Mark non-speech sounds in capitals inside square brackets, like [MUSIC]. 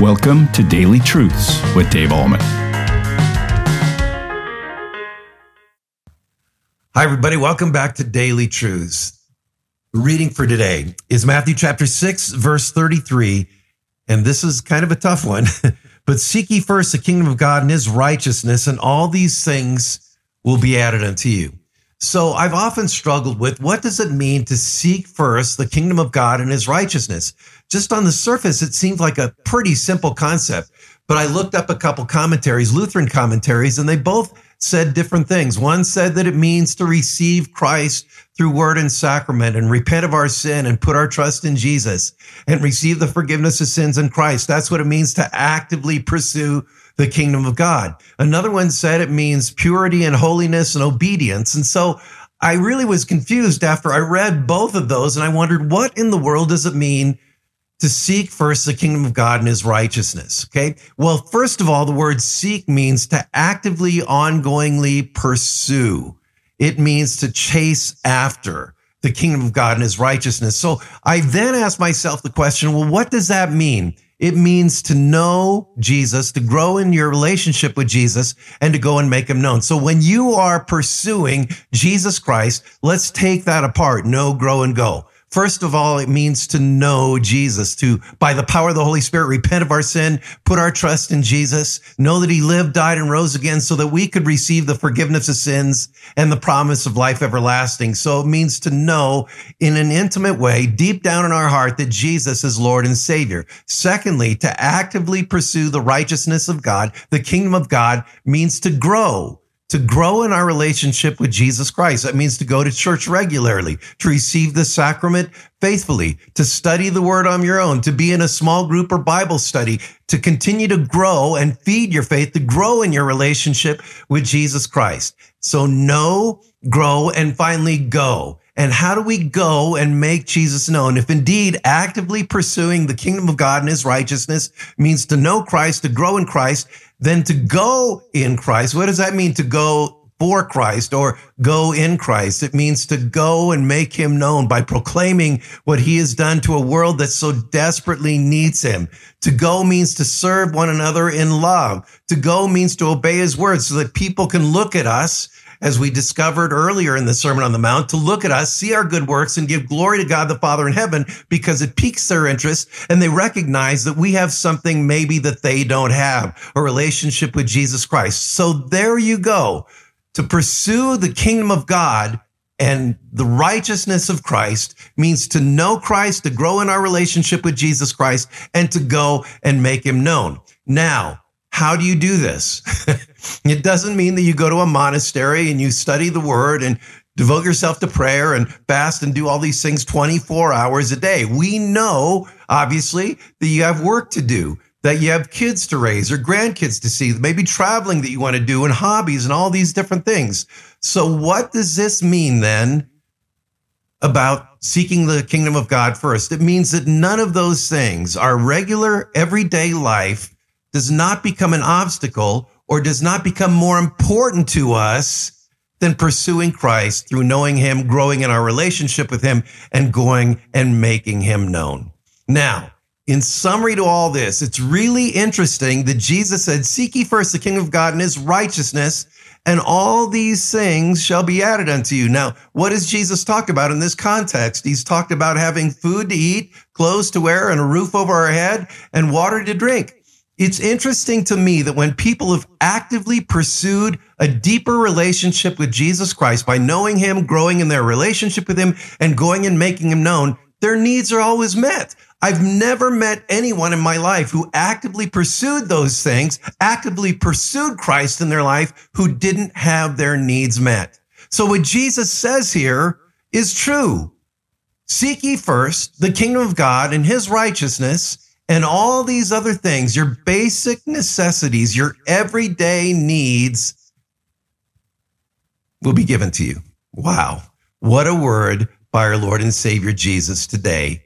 Welcome to Daily Truths with Dave Ahlman. Hi, everybody. Welcome back to Daily Truths. Reading for today is Matthew chapter 6, verse 33. And this is kind of a tough one. [LAUGHS] but seek ye first the kingdom of God and his righteousness, and all these things will be added unto you. So I've often struggled with what does it mean to seek first the kingdom of God and his righteousness? Just on the surface, it seems like a pretty simple concept. But I looked up a couple commentaries, Lutheran commentaries, and they both said different things. One said that it means to receive Christ through word and sacrament and repent of our sin and put our trust in Jesus and receive the forgiveness of sins in Christ. That's what it means to actively pursue the kingdom of God. Another one said it means purity and holiness and obedience. And so I really was confused after I read both of those and I wondered what in the world does it mean to seek first the kingdom of God and his righteousness. Okay. Well, first of all, the word seek means to actively, ongoingly pursue. It means to chase after the kingdom of God and his righteousness. So I then asked myself the question, well, what does that mean? It means to know Jesus, to grow in your relationship with Jesus and to go and make him known. So when you are pursuing Jesus Christ, let's take that apart. Know, grow and go. First of all, it means to know Jesus, to, by the power of the Holy Spirit, repent of our sin, put our trust in Jesus, know that he lived, died, and rose again so that we could receive the forgiveness of sins and the promise of life everlasting. So it means to know in an intimate way, deep down in our heart, that Jesus is Lord and Savior. Secondly, to actively pursue the righteousness of God, the kingdom of God means to grow to grow in our relationship with Jesus Christ. That means to go to church regularly, to receive the sacrament faithfully, to study the word on your own, to be in a small group or Bible study, to continue to grow and feed your faith, to grow in your relationship with Jesus Christ. So know, grow, and finally go. And how do we go and make Jesus known? If indeed actively pursuing the kingdom of God and his righteousness means to know Christ, to grow in Christ, then to go in Christ. What does that mean to go for Christ or go in Christ. It means to go and make him known by proclaiming what he has done to a world that so desperately needs him. To go means to serve one another in love. To go means to obey his words so that people can look at us as we discovered earlier in the Sermon on the Mount, to look at us, see our good works, and give glory to God the Father in heaven because it piques their interest and they recognize that we have something maybe that they don't have, a relationship with Jesus Christ. So there you go. To pursue the kingdom of God and the righteousness of Christ means to know Christ, to grow in our relationship with Jesus Christ, and to go and make him known. Now, how do you do this? [LAUGHS] It doesn't mean that you go to a monastery and you study the word and devote yourself to prayer and fast and do all these things 24 hours a day. We know, obviously, that you have work to do, that you have kids to raise or grandkids to see, maybe traveling that you want to do and hobbies and all these different things. So what does this mean then about seeking the kingdom of God first? It means that none of those things, our regular everyday life does not become an obstacle or does not become more important to us than pursuing Christ through knowing him, growing in our relationship with him and going and making him known. Now, in summary to all this, it's really interesting that Jesus said, seek ye first the kingdom of God and his righteousness and all these things shall be added unto you. Now, what has Jesus talked about in this context? He's talked about having food to eat, clothes to wear, and a roof over our head, and water to drink. It's interesting to me that when people have actively pursued a deeper relationship with Jesus Christ by knowing him, growing in their relationship with him, and going and making him known, their needs are always met. I've never met anyone in my life who actively pursued those things, actively pursued Christ in their life, who didn't have their needs met. So what Jesus says here is true. Seek ye first the kingdom of God and his righteousness and all these other things, your basic necessities, your everyday needs will be given to you. Wow. What a word by our Lord and Savior Jesus today